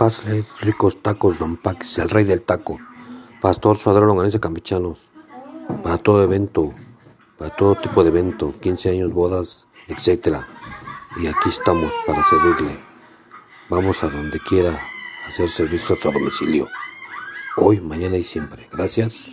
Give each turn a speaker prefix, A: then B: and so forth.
A: Pásale ricos tacos, don Pax, el rey del taco. Pastor Suadrón Longaniza Campechanos. Para todo evento, para todo tipo de evento, 15 años, bodas, etc. Y aquí estamos para servirle. Vamos a donde quiera hacer servicios a su domicilio. Hoy, mañana y siempre. Gracias.